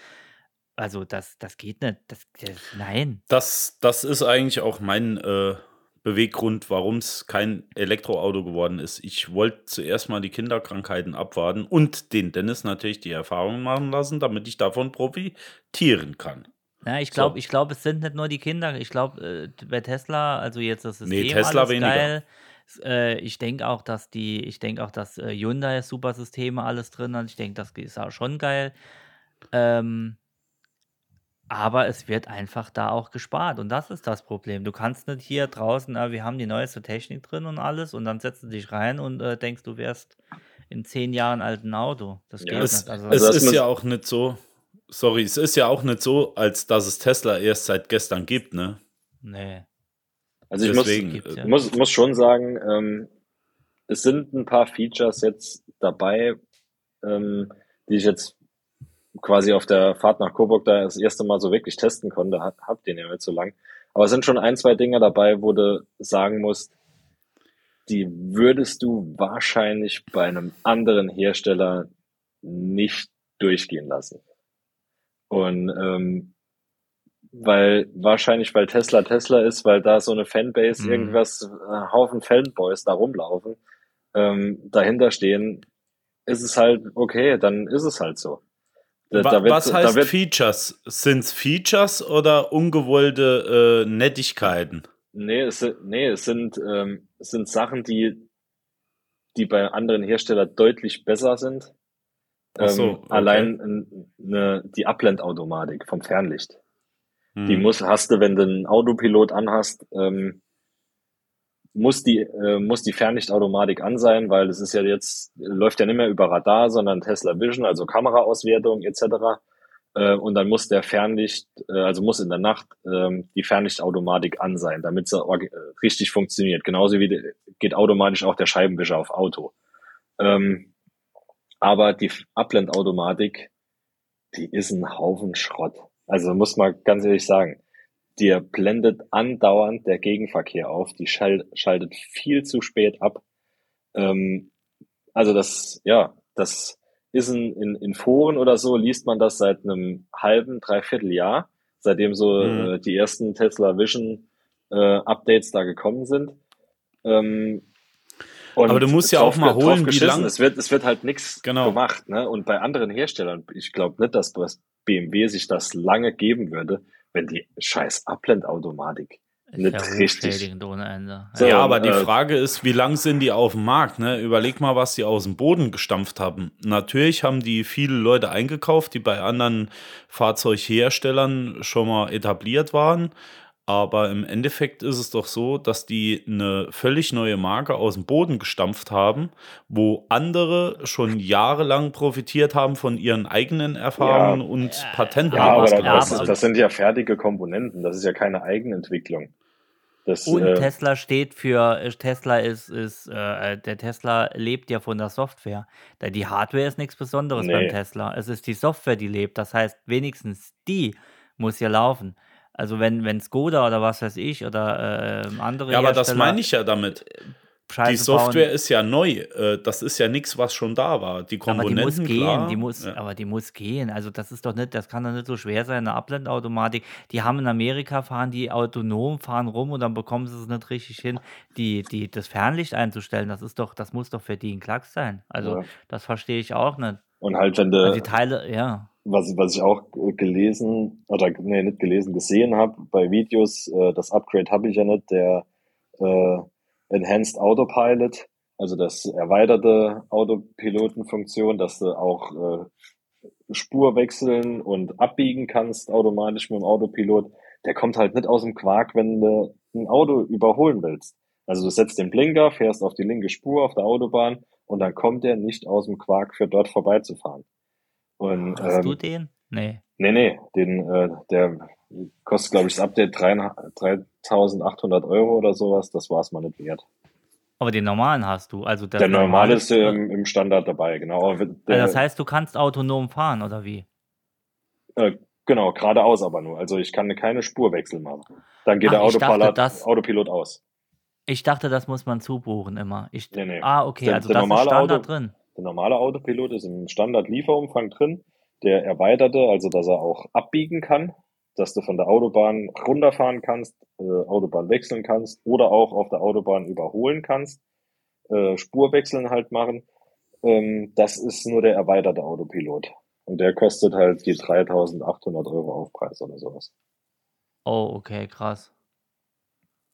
Also das, das geht nicht. Das, das, nein. Das, das ist eigentlich auch mein äh, Beweggrund, warum es kein Elektroauto geworden ist. Ich wollte zuerst mal die Kinderkrankheiten abwarten und den Dennis natürlich die Erfahrung machen lassen, damit ich davon profitieren kann. Ja, ich So. glaube, ich glaube, es sind nicht nur die Kinder. Ich glaube, äh, bei Tesla, also jetzt das System, Nee, Tesla alles weniger. geil. Äh, ich denke auch, dass die, ich denke auch, dass äh, Hyundai super Systeme alles drin hat. Ich denke, das ist auch schon geil. Ähm, Aber es wird einfach da auch gespart und das ist das Problem. Du kannst nicht hier draußen, ah, wir haben die neueste Technik drin und alles und dann setzt du dich rein und äh, denkst, du wärst in zehn Jahren alt ein Auto. Das Ja, geht Es, nicht. Also, es das ist muss- ja auch nicht so, sorry, es ist ja auch nicht so, als dass es Tesla erst seit gestern gibt, ne? nee. Also ich Deswegen, Gibt's ja. muss, muss, muss schon sagen, ähm, es sind ein paar Features jetzt dabei, ähm, die ich jetzt quasi auf der Fahrt nach Coburg da das erste Mal so wirklich testen konnte. Hab, hab den ja nicht so lang. Aber es sind schon ein, zwei Dinge dabei, wo du sagen musst, die würdest du wahrscheinlich bei einem anderen Hersteller nicht durchgehen lassen. Und ähm, weil wahrscheinlich, weil Tesla Tesla ist, weil da so eine Fanbase, Mhm. irgendwas, äh, Haufen Fanboys da rumlaufen, ähm, dahinter stehen, ist es halt okay, dann ist es halt so. Da, Wa da wird, was heißt Features? Sind es Features oder ungewollte äh, Nettigkeiten? nee, es, sind- nee, es sind, ähm, es sind Sachen, die, die bei anderen Herstellern deutlich besser sind. Ach so, ähm, okay. Allein ne, die Ablendautomatik vom Fernlicht. Die Hm. muss, hast du, wenn du einen Autopilot anhast, ähm, muss die, äh, muss die Fernlichtautomatik an sein, weil es ist ja jetzt, läuft ja nicht mehr über Radar, sondern Tesla Vision, also Kameraauswertung etc. Äh, und dann muss der Fernlicht, äh, also muss in der Nacht ähm, die Fernlichtautomatik an sein, damit sie äh, richtig funktioniert. Genauso wie geht automatisch auch der Scheibenwischer auf Auto. Ähm, aber die Ablendautomatik, die ist ein Haufen Schrott. Also muss man ganz ehrlich sagen, dir blendet andauernd der Gegenverkehr auf, die schaltet viel zu spät ab. Ähm, also das, ja, das ist in, in, in Foren oder so, liest man das seit einem halben, dreiviertel Jahr, seitdem so Mhm. äh, die ersten Tesla Vision äh, Updates da gekommen sind. Ähm, Aber du musst ja auch mal holen, wie geschissen. lang- Es wird, es wird halt nichts Genau. gemacht, ne? Und bei anderen Herstellern, ich glaube nicht, dass das BMW sich das lange geben würde, wenn die scheiß Ablendautomatik Ist nicht ja richtig. ohne Ende. So, ja, aber die äh, Frage ist, wie lang sind die auf dem Markt? Ne? Überleg mal, was die aus dem Boden gestampft haben. Natürlich haben die viele Leute eingekauft, die bei anderen Fahrzeugherstellern schon mal etabliert waren. Aber im Endeffekt ist es doch so, dass die eine völlig neue Marke aus dem Boden gestampft haben, wo andere schon jahrelang profitiert haben von ihren eigenen Erfahrungen und Patenten Ja, aber das, sind. das sind ja fertige Komponenten. Das ist ja keine Eigenentwicklung. Das, Und äh, Tesla steht für, Tesla ist, ist äh, der Tesla lebt ja von der Software. Da Die Hardware ist nichts Besonderes Nee. beim Tesla. Es ist die Software, die lebt. Das heißt, wenigstens die muss ja laufen. Also wenn, wenn Skoda oder was weiß ich oder äh, andere Ja, aber das meine ich ja damit. Scheiße Die Software bauen, ist ja neu. Äh, Das ist ja nichts, was schon da war. Die aber die Komponenten, muss gehen, klar. die muss, ja. aber die muss gehen. Also das ist doch nicht, das kann doch nicht so schwer sein, eine Ablendautomatik. Die haben in Amerika fahren die autonom, fahren rum und dann bekommen sie es nicht richtig hin, die, die, das Fernlicht einzustellen. Das ist doch, das muss doch für die ein Klacks sein. Also Ja. das verstehe ich auch nicht. und halt, wenn Also du, die Teile, ja. Was, was ich auch gelesen, oder nee, nicht gelesen, gesehen habe bei Videos, äh, das Upgrade habe ich ja nicht, der äh, Enhanced Autopilot, also das erweiterte Autopilotenfunktion, dass du auch äh, Spur wechseln und abbiegen kannst automatisch mit dem Autopilot, der kommt halt nicht aus dem Quark, wenn du ein Auto überholen willst. Also du setzt den Blinker, fährst auf die linke Spur auf der Autobahn und dann kommt der nicht aus dem Quark für dort vorbeizufahren. Und, Hast du ähm, den? Nee. Nee, nee, den, äh, der kostet, glaube ich, das Update 3800 Euro oder sowas. Das war es mal nicht wert. Aber den normalen hast du. Also das der normale ist äh, im Standard dabei, genau. Aber Der, also das heißt, du kannst autonom fahren, oder wie? äh, genau, geradeaus aber nur. Also ich kann keine Spurwechsel machen. Dann geht Ach, der ich dachte, Autopilot, das- Autopilot aus. Ich dachte, das muss man zubuchen immer. Ich, Nee, nee. Ah, okay, Der- also der das ist Standard Auto- drin. Der normale Autopilot ist im Standard-Lieferumfang drin. Der erweiterte, also dass er auch abbiegen kann, dass du von der Autobahn runterfahren kannst, äh, Autobahn wechseln kannst oder auch auf der Autobahn überholen kannst, äh, Spurwechseln halt machen. Ähm, das ist nur der erweiterte Autopilot. Und der kostet halt die 3800 Euro Aufpreis oder sowas. Oh, okay, krass.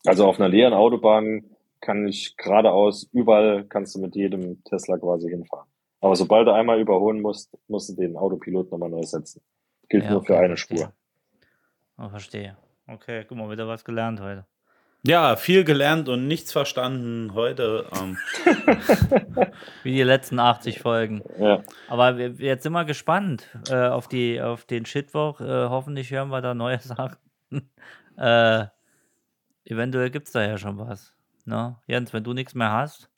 Also auf einer leeren Autobahn kann ich geradeaus, überall kannst du mit jedem Tesla quasi hinfahren. Aber sobald du einmal überholen musst, musst du den Autopilot nochmal neu setzen. Gilt Ja, nur für okay, eine verstehe. Spur. Oh, verstehe. Okay, guck mal, wieder was gelernt heute. Ja, viel gelernt und nichts verstanden heute. Ähm, (laughs) Wie die letzten 80 Folgen. Ja. Aber wir, jetzt sind wir gespannt äh, auf, die, auf den Shitwoch. Äh, hoffentlich hören wir da neue (laughs) Sachen. äh, eventuell gibt es da ja schon was. Ne? Jens, wenn du nichts mehr hast.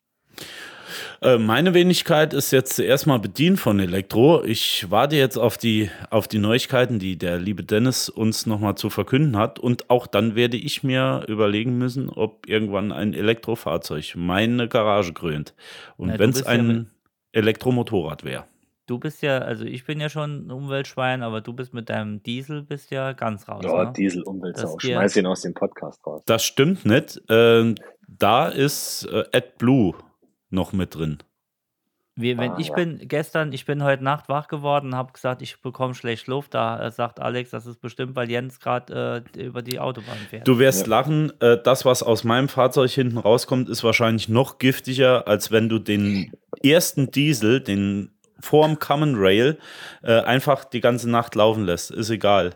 Äh, meine Wenigkeit ist jetzt zuerst mal bedient von Elektro. Ich warte jetzt auf die, auf die Neuigkeiten, die der liebe Dennis uns nochmal zu verkünden hat. Und auch dann werde ich mir überlegen müssen, ob irgendwann ein Elektrofahrzeug meine Garage krönt. Und Ja, wenn es ja ein mit- Elektromotorrad wäre. Du bist ja, also ich bin ja schon ein Umweltschwein, aber du bist mit deinem Diesel bist ja ganz raus. Oh, ne? Diesel Das Umweltsau. Schmeiß ihn aus dem Podcast raus. Das stimmt nicht. Ähm, da ist äh, AdBlue noch mit drin. Wie, wenn Ah, ich ja. bin gestern, ich bin heute Nacht wach geworden, habe gesagt, ich bekomme schlecht Luft. Da äh, sagt Alex, das ist bestimmt, weil Jens gerade äh, über die Autobahn fährt. Du wirst Ja. lachen, äh, das, was aus meinem Fahrzeug hinten rauskommt, ist wahrscheinlich noch giftiger, als wenn du den ersten Diesel, den vorm Common Rail, äh, einfach die ganze Nacht laufen lässt. Ist egal.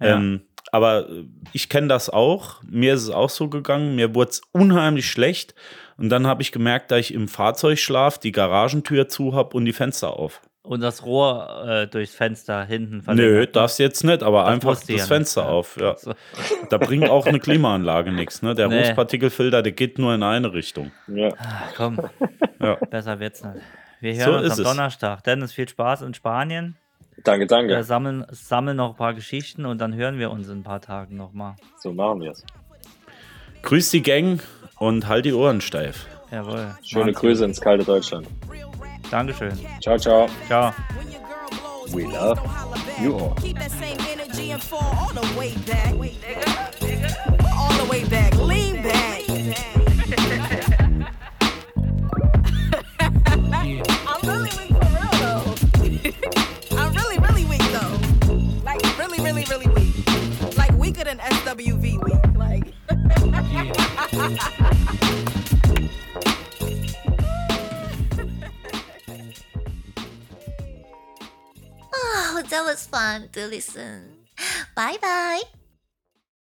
Ja. Ähm, aber äh, ich kenne das auch. Mir ist es auch so gegangen. Mir wurde es unheimlich schlecht. Und dann habe ich gemerkt, da ich im Fahrzeugschlaf die Garagentür zu habe und die Fenster auf. Und das Rohr äh, durchs Fenster hinten Nö, verlängert. das jetzt nicht, aber Das einfach das ja nicht. Fenster Ja. auf. Ja. So. (laughs) Da bringt auch eine Klimaanlage nichts. Ne? Der Nee. Rußpartikelfilter, der geht nur in eine Richtung. Ja. Ach, komm, Ja. besser wird's nicht. Wir So hören uns ist am es. Donnerstag. Dennis, viel Spaß in Spanien. Danke, danke. Wir sammeln, sammeln noch ein paar Geschichten und dann hören wir uns in ein paar Tagen nochmal. So machen wir es. Grüß die Gang und halt die Ohren steif. Jawohl. Schöne Macht's Grüße ins kalte Deutschland. Dankeschön. Ciao, ciao. Ciao. We love you all. Keep that same energy and fall all the way back. All the way back. Lean back. Oh, that was fun to listen. Bye bye.